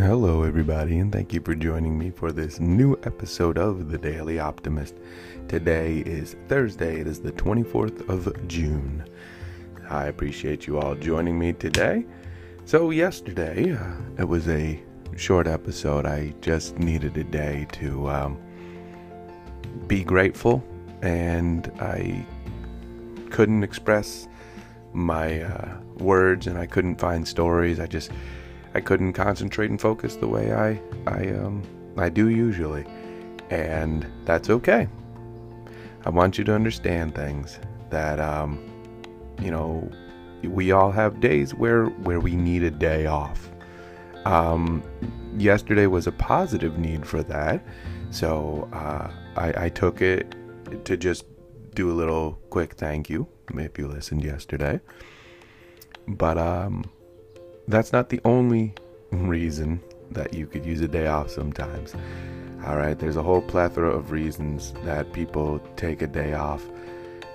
Hello, everybody, and thank you for joining me for this new episode of The Daily Optimist. Today is Thursday, it is the 24th of June. I appreciate you all joining me today. So, yesterday, uh, it was a short episode. I just needed a day to um, be grateful, and I couldn't express my uh, words and I couldn't find stories. I just I couldn't concentrate and focus the way I I um I do usually. And that's okay. I want you to understand things that um you know we all have days where where we need a day off. Um yesterday was a positive need for that. So uh I, I took it to just do a little quick thank you if you listened yesterday. But um that's not the only reason that you could use a day off sometimes. All right, there's a whole plethora of reasons that people take a day off,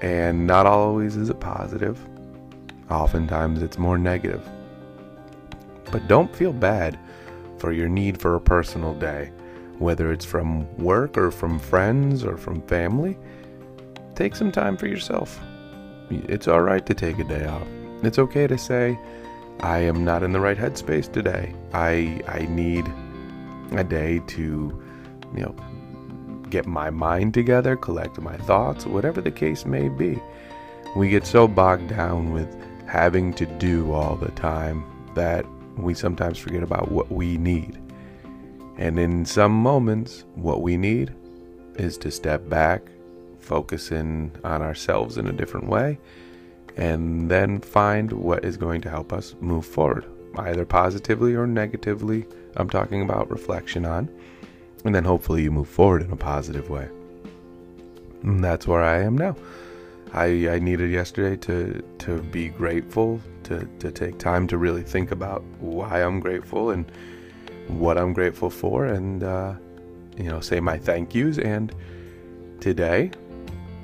and not always is it positive. Oftentimes it's more negative. But don't feel bad for your need for a personal day, whether it's from work or from friends or from family. Take some time for yourself. It's all right to take a day off. It's okay to say, I am not in the right headspace today. I I need a day to, you know, get my mind together, collect my thoughts, whatever the case may be. We get so bogged down with having to do all the time that we sometimes forget about what we need. And in some moments, what we need is to step back, focus in on ourselves in a different way, and then find what is going to help us move forward, either positively or negatively. I'm talking about reflection on, and then hopefully you move forward in a positive way. And that's where I am now. I, I needed yesterday to to be grateful, to, to take time to really think about why I'm grateful and what I'm grateful for, and uh, you know, say my thank yous, and today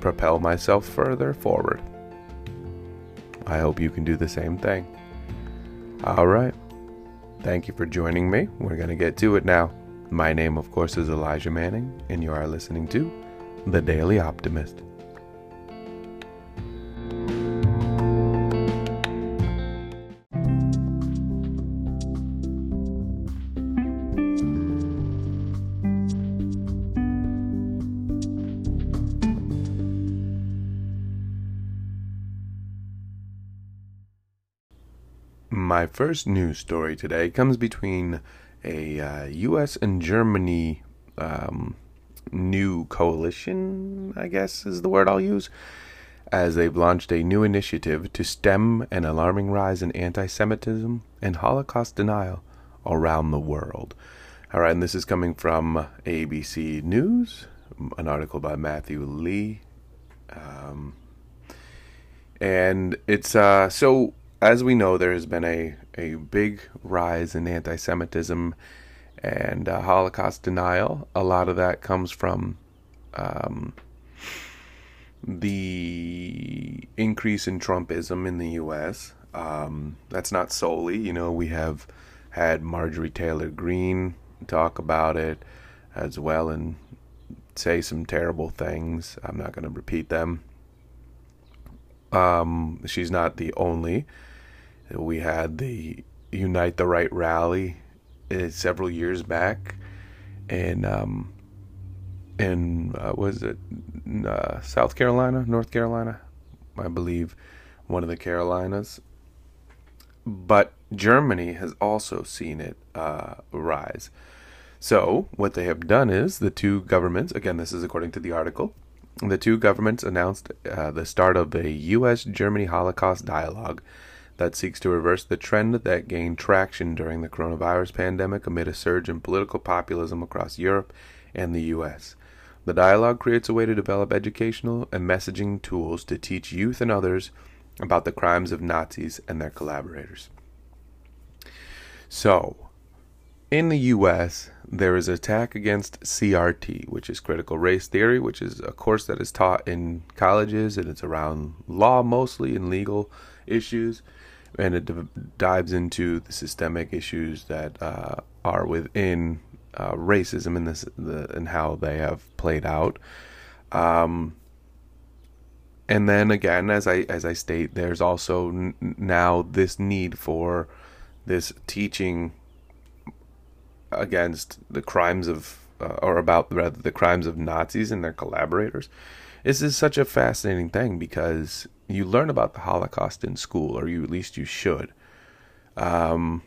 propel myself further forward. I hope you can do the same thing. All right. Thank you for joining me. We're going to get to it now. My name, of course, is Elijah Manning, and you are listening to The Daily Optimist. My first news story today comes between a uh, U.S. and Germany um, new coalition, I guess is the word I'll use, as they've launched a new initiative to stem an alarming rise in anti Semitism and Holocaust denial around the world. All right, and this is coming from ABC News, an article by Matthew Lee. Um, and it's uh, so as we know, there has been a, a big rise in anti Semitism and uh, Holocaust denial. A lot of that comes from um, the increase in Trumpism in the U.S. Um, that's not solely, you know, we have had Marjorie Taylor Greene talk about it as well and say some terrible things. I'm not going to repeat them. Um, she's not the only we had the Unite the Right rally uh, several years back, and um, in uh, was it uh, South Carolina, North Carolina, I believe, one of the Carolinas. But Germany has also seen it uh, rise. So what they have done is the two governments. Again, this is according to the article. The two governments announced uh, the start of a U.S. Germany Holocaust dialogue that seeks to reverse the trend that gained traction during the coronavirus pandemic amid a surge in political populism across Europe and the US. The dialogue creates a way to develop educational and messaging tools to teach youth and others about the crimes of Nazis and their collaborators. So, in the US, there is attack against CRT, which is critical race theory, which is a course that is taught in colleges and it's around law mostly and legal issues and it dives into the systemic issues that uh, are within uh, racism and this the, and how they have played out. Um, and then again, as I as I state, there's also n- now this need for this teaching against the crimes of uh, or about rather the crimes of Nazis and their collaborators. This is such a fascinating thing because you learn about the Holocaust in school, or you at least you should. Um,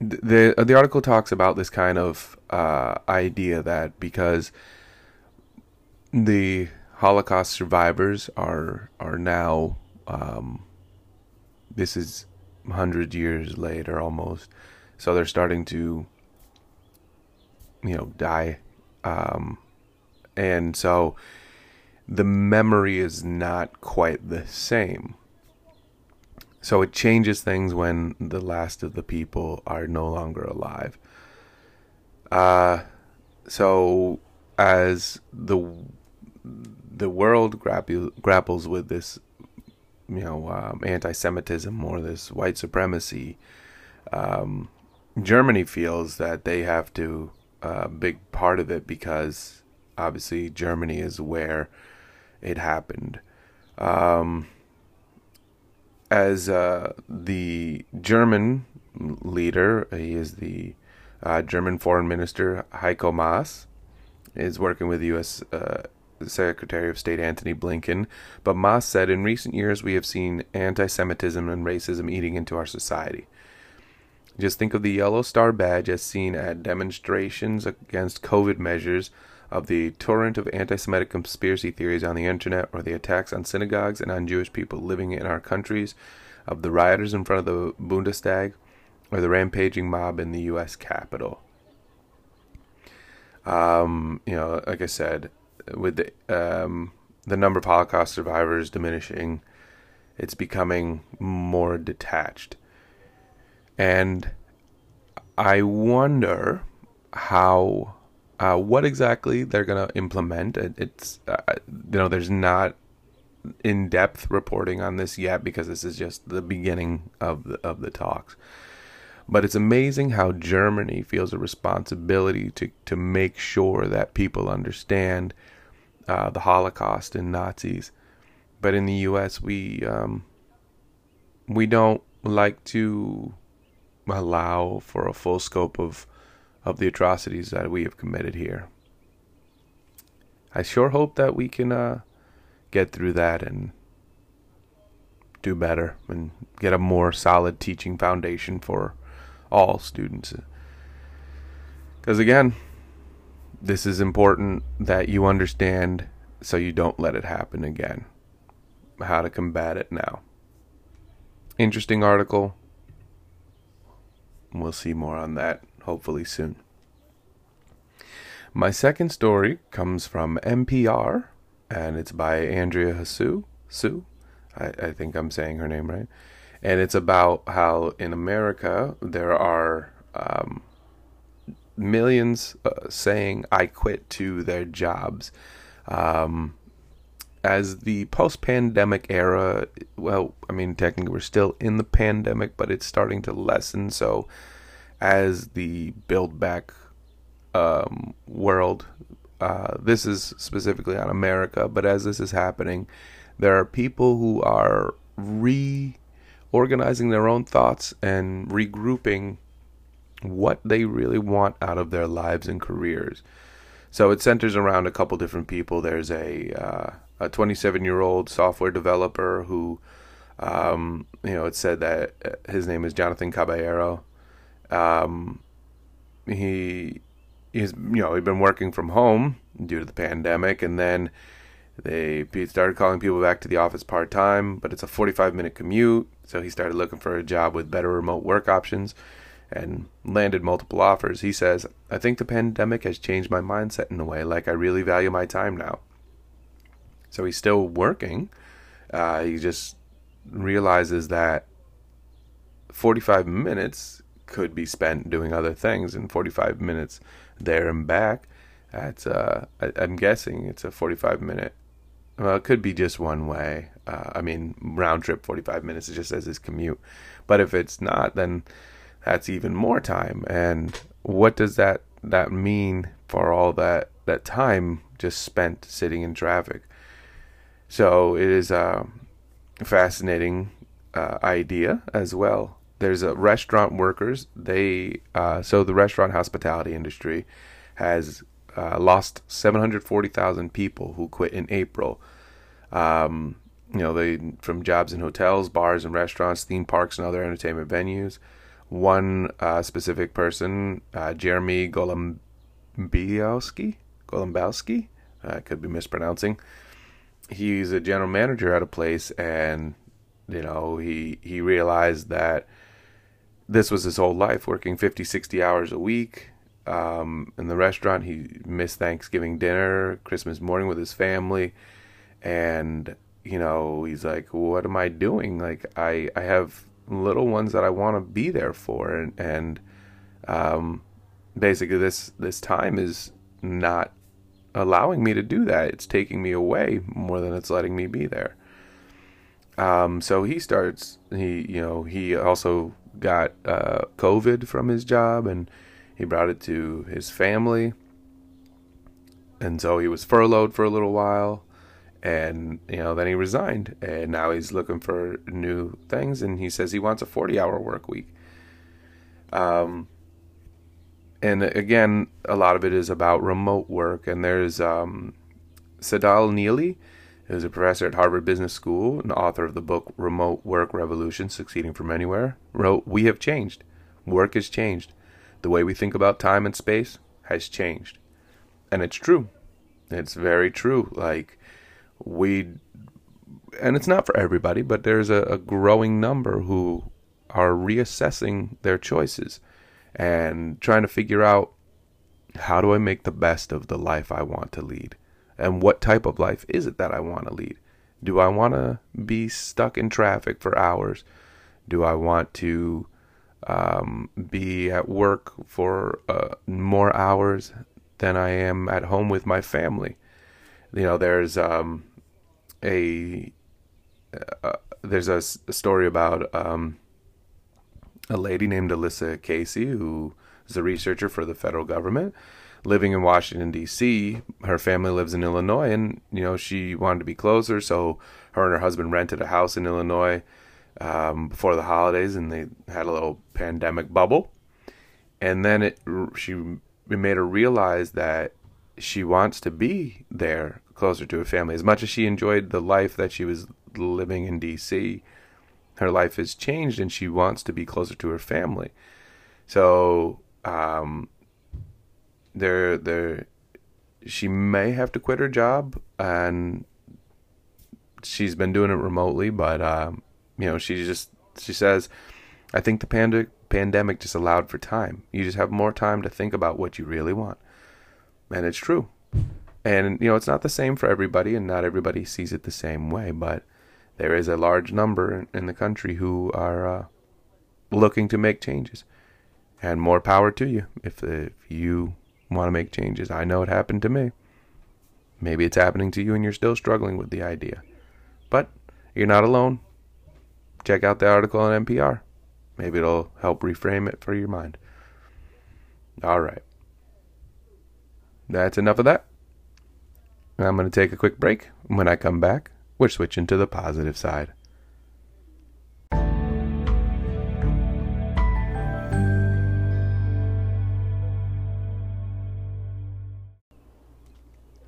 the the article talks about this kind of uh, idea that because the Holocaust survivors are are now um, this is hundred years later almost, so they're starting to you know die, um, and so the memory is not quite the same. So it changes things when the last of the people are no longer alive. Uh, so as the the world grapple, grapples with this, you know, um, anti-Semitism or this white supremacy, um, Germany feels that they have to a uh, big part of it because obviously Germany is where it happened. Um, as uh, the German leader, he is the uh, German Foreign Minister Heiko Maas, is working with U.S. Uh, Secretary of State Antony Blinken. But Maas said, in recent years, we have seen anti Semitism and racism eating into our society. Just think of the yellow star badge as seen at demonstrations against COVID measures of the torrent of anti Semitic conspiracy theories on the internet or the attacks on synagogues and on Jewish people living in our countries, of the rioters in front of the Bundestag, or the rampaging mob in the U.S. Capitol. Um, you know, like I said, with the, um, the number of Holocaust survivors diminishing, it's becoming more detached. And I wonder how uh, what exactly they're going to implement. It, it's uh, you know there's not in depth reporting on this yet because this is just the beginning of the of the talks. But it's amazing how Germany feels a responsibility to to make sure that people understand uh, the Holocaust and Nazis. But in the U.S., we um, we don't like to allow for a full scope of of the atrocities that we have committed here. I sure hope that we can uh, get through that and do better and get a more solid teaching foundation for all students. Because again, this is important that you understand so you don't let it happen again. How to combat it now. Interesting article. We'll see more on that hopefully soon. My second story comes from NPR, and it's by Andrea Hasu. Sue, I, I think I'm saying her name right. And it's about how in America there are um, millions uh, saying "I quit" to their jobs. Um, as the post-pandemic era, well, I mean, technically we're still in the pandemic, but it's starting to lessen. So as the build back um, world. Uh, this is specifically on America, but as this is happening, there are people who are reorganizing their own thoughts and regrouping what they really want out of their lives and careers. So it centers around a couple different people. There's a uh, a 27 year old software developer who, um, you know, it said that uh, his name is Jonathan Caballero. Um, he he's you know he'd been working from home due to the pandemic, and then they started calling people back to the office part time, but it's a 45 minute commute. So he started looking for a job with better remote work options and landed multiple offers. He says, I think the pandemic has changed my mindset in a way, like I really value my time now. So he's still working. Uh, he just realizes that 45 minutes could be spent doing other things, in 45 minutes there and back. That's uh, I, am guessing it's a 45 minute. Well, it could be just one way. Uh, I mean, round trip 45 minutes. It just says his commute. But if it's not, then that's even more time. And what does that that mean for all that that time just spent sitting in traffic? So it is a fascinating uh, idea as well. There's a restaurant workers. They uh, so the restaurant hospitality industry has uh, lost 740,000 people who quit in April. Um, you know, they from jobs in hotels, bars, and restaurants, theme parks, and other entertainment venues. One uh, specific person, uh, Jeremy Golombiowski, Golombowski, I could be mispronouncing. He's a general manager at a place, and you know, he he realized that this was his whole life, working 50, 60 hours a week. Um, in the restaurant, he missed Thanksgiving dinner, Christmas morning with his family, and you know, he's like, "What am I doing? Like, I I have little ones that I want to be there for, and and um, basically this this time is not allowing me to do that. It's taking me away more than it's letting me be there." Um, so he starts. He you know he also got uh, COVID from his job, and he brought it to his family, and so he was furloughed for a little while and you know then he resigned and now he's looking for new things and he says he wants a 40 hour work week. Um and again a lot of it is about remote work and there's um Tsedal Who's a professor at Harvard Business School and author of the book Remote Work Revolution Succeeding from Anywhere. Wrote we have changed. Work has changed. The way we think about time and space has changed. And it's true. It's very true. Like we and it's not for everybody, but there's a, a, growing number who are reassessing their choices and trying to figure out how do I make the best of the life I want to lead? And what type of life is it that I want to lead? Do I want to be stuck in traffic for hours? Do I want to um, be at work for uh, more hours than I am at home with my family? You know, there's um, a uh, there's a, a, story about um, a lady named Alyssa Casey who is a researcher for the federal government living in Washington D.C. Her family lives in Illinois, and you know she wanted to be closer, so her and her husband rented a house in Illinois um, before the holidays, and they had a little pandemic bubble. And then it she it made her realize that she wants to be there closer to her family. As much as she enjoyed the life that she was living in DC, her life has changed and she wants to be closer to her family. So, um, there, there, she may have to quit her job and she's been doing it remotely, but, um, you know, she just, she says, I think the pand- pandemic just allowed for time. You just have more time to think about what you really want. And it's true and you know it's not the same for everybody and not everybody sees it the same way but there is a large number in the country who are uh, looking to make changes and more power to you if, if you want to make changes. I know it happened to me. Maybe it's happening to you and you're still struggling with the idea. But you're not alone. Check out the article on npr maybe it'll help reframe it for your mind. All right. That's enough of that. I'm going to take a quick break. When I come back, we're switching to the positive side.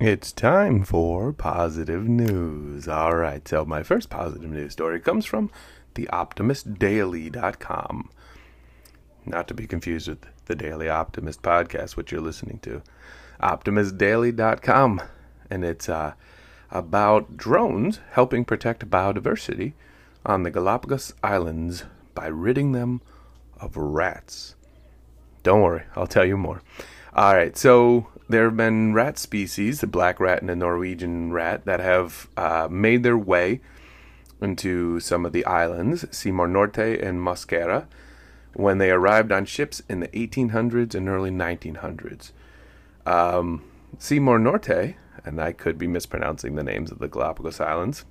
It's time for positive news. All right, so my first positive news story comes from theoptimistdaily.com. Not to be confused with the Daily Optimist podcast, which you're listening to. Optimistdaily.com and it's uh, about drones helping protect biodiversity on the Galapagos Islands by ridding them of rats. Don't worry, I'll tell you more. All right, so there have been rat species, the black rat and the Norwegian rat, that have uh, made their way into some of the islands, Seymour Norte and Mosquera, when they arrived on ships in the 1800s and early 1900s. Um, Timor Norte and I could be mispronouncing the names of the Galapagos Islands,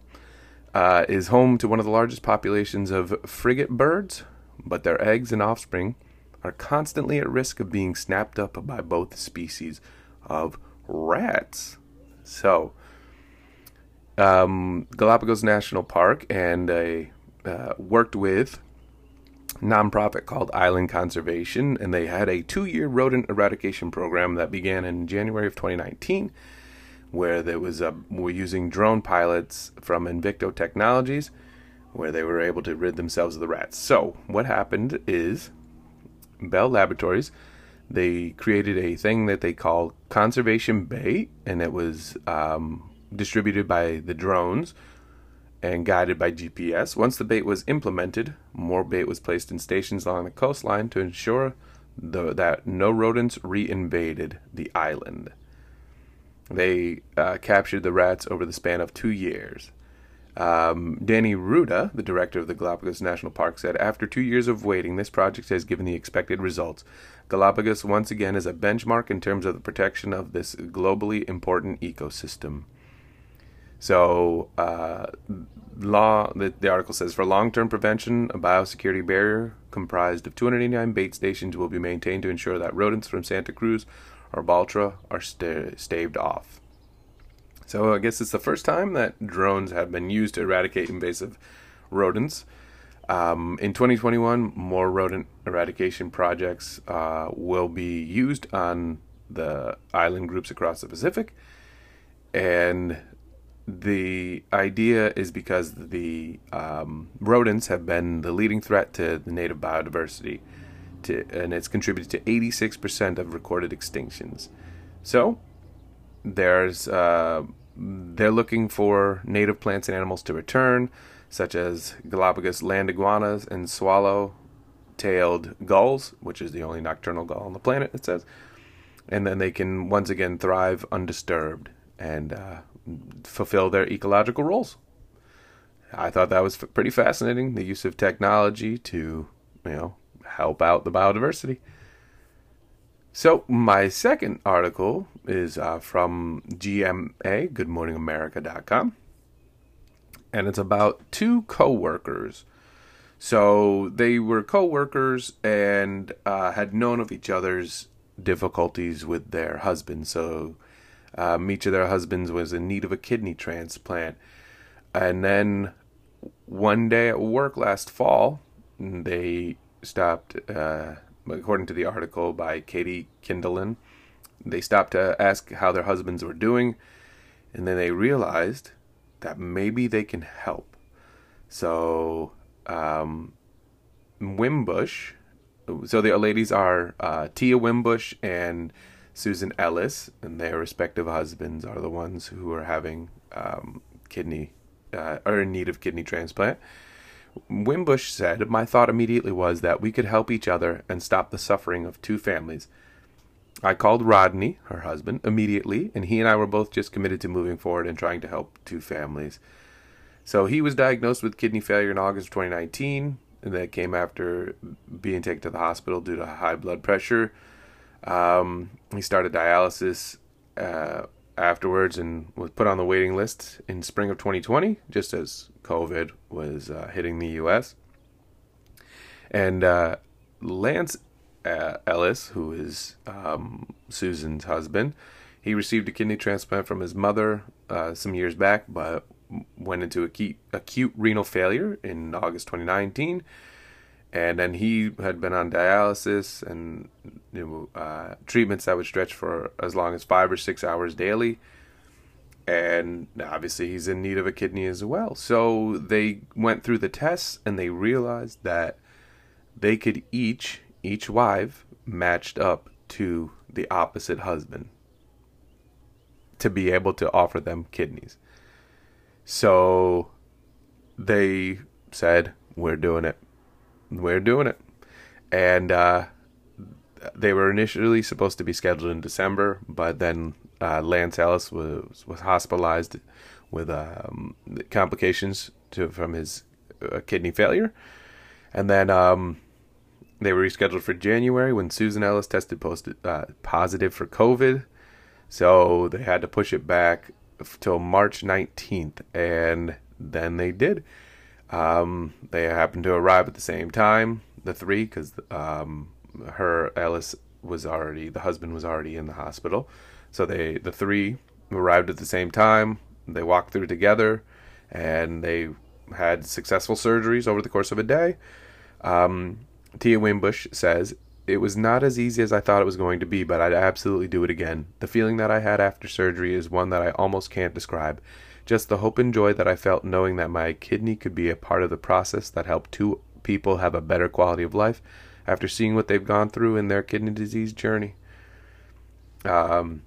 uh, is home to one of the largest populations of frigate birds, but their eggs and offspring are constantly at risk of being snapped up by both species of rats. So, um, Galapagos National Park and I uh, worked with nonprofit called Island Conservation, and they had a two-year rodent eradication program that began in January of 2019, where there was a were using drone pilots from Invicto Technologies, where they were able to rid themselves of the rats. So what happened is Bell Laboratories they created a thing that they call Conservation Bait, and it was um, distributed by the drones and guided by GPS. Once the bait was implemented, more bait was placed in stations along the coastline to ensure the, that no rodents reinvaded the island. They uh, captured the rats over the span of two years. Um, Danny Rueda, the director of the Galapagos National Park, said, After two years of waiting, this project has given the expected results. Galapagos once again is a benchmark in terms of the protection of this globally important ecosystem. So, uh, law the, the article says for long-term prevention, a biosecurity barrier comprised of 289 bait stations will be maintained to ensure that rodents from Santa Cruz or Baltra are st- staved off. So, I guess it's the first time that drones have been used to eradicate invasive rodents. Um, in 2021, more rodent eradication projects uh, will be used on the island groups across the Pacific, and the idea is because the um, rodents have been the leading threat to the native biodiversity, to, and it's contributed to 86% of recorded extinctions. So, there's uh, they're looking for native plants and animals to return, such as Galapagos land iguanas and swallow-tailed gulls, which is the only nocturnal gull on the planet. It says, and then they can once again thrive undisturbed and uh, fulfill their ecological roles. I thought that was pretty fascinating. The use of technology to, you know, help out the biodiversity. So my second article is uh, from GMA, GoodMorningAmerica.com, and it's about two co-workers. So they were co-workers and uh, had known of each other's difficulties with their husbands. So um, each of their husbands was in need of a kidney transplant. And then one day at work last fall, they stopped, uh, according to the article by Katie Kindelan, they stopped to ask how their husbands were doing. And then they realized that maybe they can help. So, um, Wimbush, so the ladies are uh, Tia Wimbush and Susan Ellis and their respective husbands are the ones who are having um, kidney uh, are in need of kidney transplant. Wimbush said, My thought immediately was that we could help each other and stop the suffering of two families. I called Rodney, her husband, immediately, and he and I were both just committed to moving forward and trying to help two families. So he was diagnosed with kidney failure in August of 2019, and that came after being taken to the hospital due to high blood pressure. Um, he started dialysis uh, afterwards and was put on the waiting list in spring of 2020, just as COVID was uh, hitting the U.S. And uh, Lance uh, Ellis, who is um, Susan's husband, he received a kidney transplant from his mother uh, some years back, but went into acute, acute renal failure in August 2019 and then he had been on dialysis and you know, uh, treatments that would stretch for as long as five or six hours daily. And obviously, he's in need of a kidney as well. So they went through the tests and they realized that they could each, each wife, matched up to the opposite husband to be able to offer them kidneys. So they said, We're doing it we're doing it. And uh, they were initially supposed to be scheduled in December, but then uh, Lance Ellis was was hospitalized with um, complications to, from his uh, kidney failure, and then um, they were rescheduled for January when Susan Ellis tested posted, uh, positive for COVID, so they had to push it back till March nineteenth, and then they did. Um, they happened to arrive at the same time, the three, because um, her Ellis was already the husband was already in the hospital, so they the three arrived at the same time. They walked through together, and they had successful surgeries over the course of a day. Um, Tia Wimbush says it was not as easy as I thought it was going to be, but I'd absolutely do it again. The feeling that I had after surgery is one that I almost can't describe. Just the hope and joy that I felt knowing that my kidney could be a part of the process that helped two people have a better quality of life after seeing what they've gone through in their kidney disease journey. Um,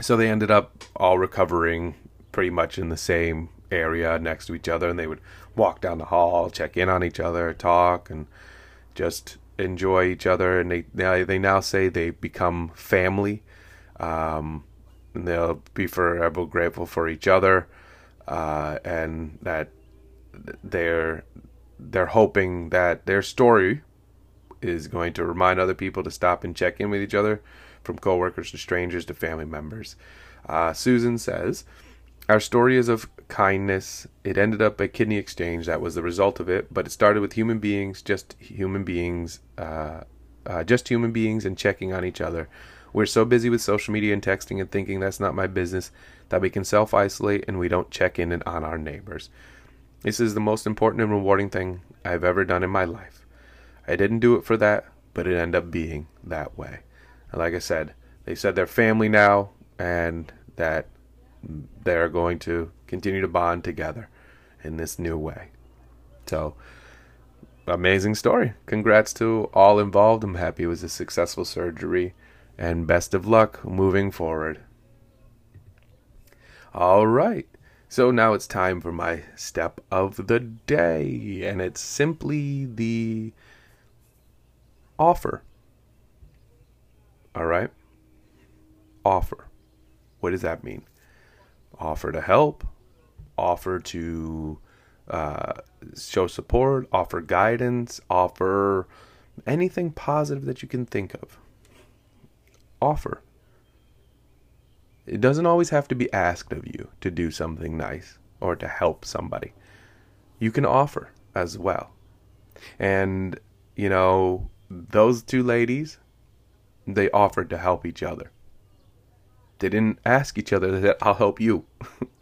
so they ended up all recovering pretty much in the same area next to each other, and they would walk down the hall, check in on each other, talk, and just enjoy each other. And they now they now say they become family. Um, and they'll be forever grateful for each other, uh, and that they're they're hoping that their story is going to remind other people to stop and check in with each other, from coworkers to strangers to family members. Uh, Susan says, Our story is of kindness. It ended up a kidney exchange. That was the result of it, but it started with human beings, just human beings, uh, uh, just human beings, and checking on each other. We're so busy with social media and texting and thinking that's not my business that we can self isolate and we don't check in and on our neighbors. This is the most important and rewarding thing I've ever done in my life. I didn't do it for that, but it ended up being that way. And like I said, they said they're family now and that they're going to continue to bond together in this new way. So, amazing story. Congrats to all involved. I'm happy it was a successful surgery and best of luck moving forward. All right. So now it's time for my step of the day, and it's simply the offer. All right? Offer. What does that mean? Offer to help, offer to uh, show support, offer guidance, offer anything positive that you can think of. Offer. It doesn't always have to be asked of you to do something nice or to help somebody. You can offer as well. And, you know, those two ladies, they offered to help each other. They didn't ask each other, they said, I'll help you.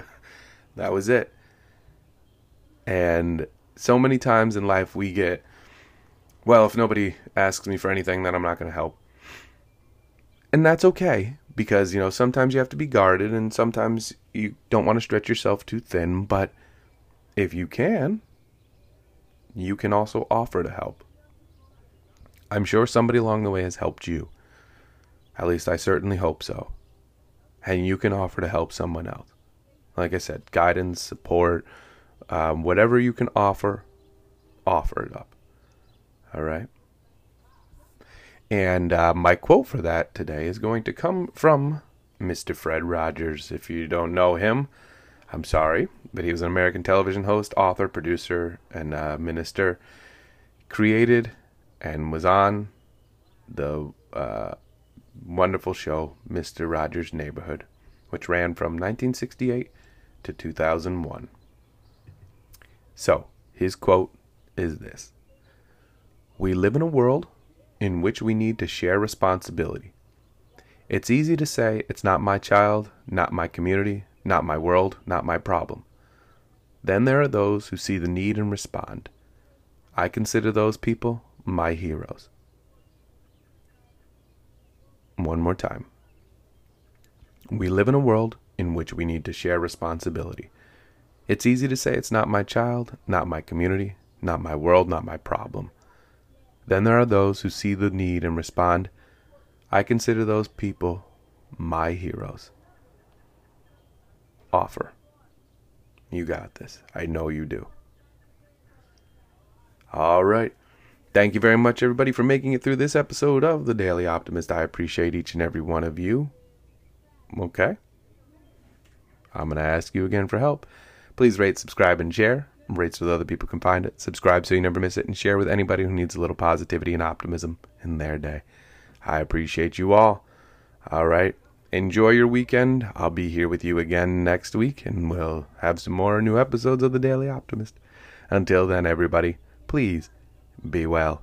that was it. And so many times in life we get, well, if nobody asks me for anything, then I'm not going to help. And that's okay because, you know, sometimes you have to be guarded and sometimes you don't want to stretch yourself too thin. But if you can, you can also offer to help. I'm sure somebody along the way has helped you. At least I certainly hope so. And you can offer to help someone else. Like I said, guidance, support, um, whatever you can offer, offer it up. All right? And uh, my quote for that today is going to come from Mr. Fred Rogers. If you don't know him, I'm sorry, but he was an American television host, author, producer, and uh, minister. Created and was on the uh, wonderful show Mr. Rogers' Neighborhood, which ran from 1968 to 2001. So, his quote is this We live in a world in which we need to share responsibility. It's easy to say, it's not my child, not my community, not my world, not my problem. Then there are those who see the need and respond. I consider those people my heroes. One more time. We live in a world in which we need to share responsibility. It's easy to say it's not my child, not my community, not my world, not my problem. Then there are those who see the need and respond. I consider those people my heroes. Offer. You got this. I know you do. All right. Thank you very much, everybody, for making it through this episode of The Daily Optimist. I appreciate each and every one of you. Okay? I'm going to ask you again for help. Please rate, subscribe, and share rates so that other people can find it. Subscribe so you never miss it, and share with anybody who needs a little positivity and optimism in their day. I appreciate you all. All right. Enjoy your weekend. I'll be here with you again next week, and we'll have some more new episodes of The Daily Optimist. Until then, everybody, please be well.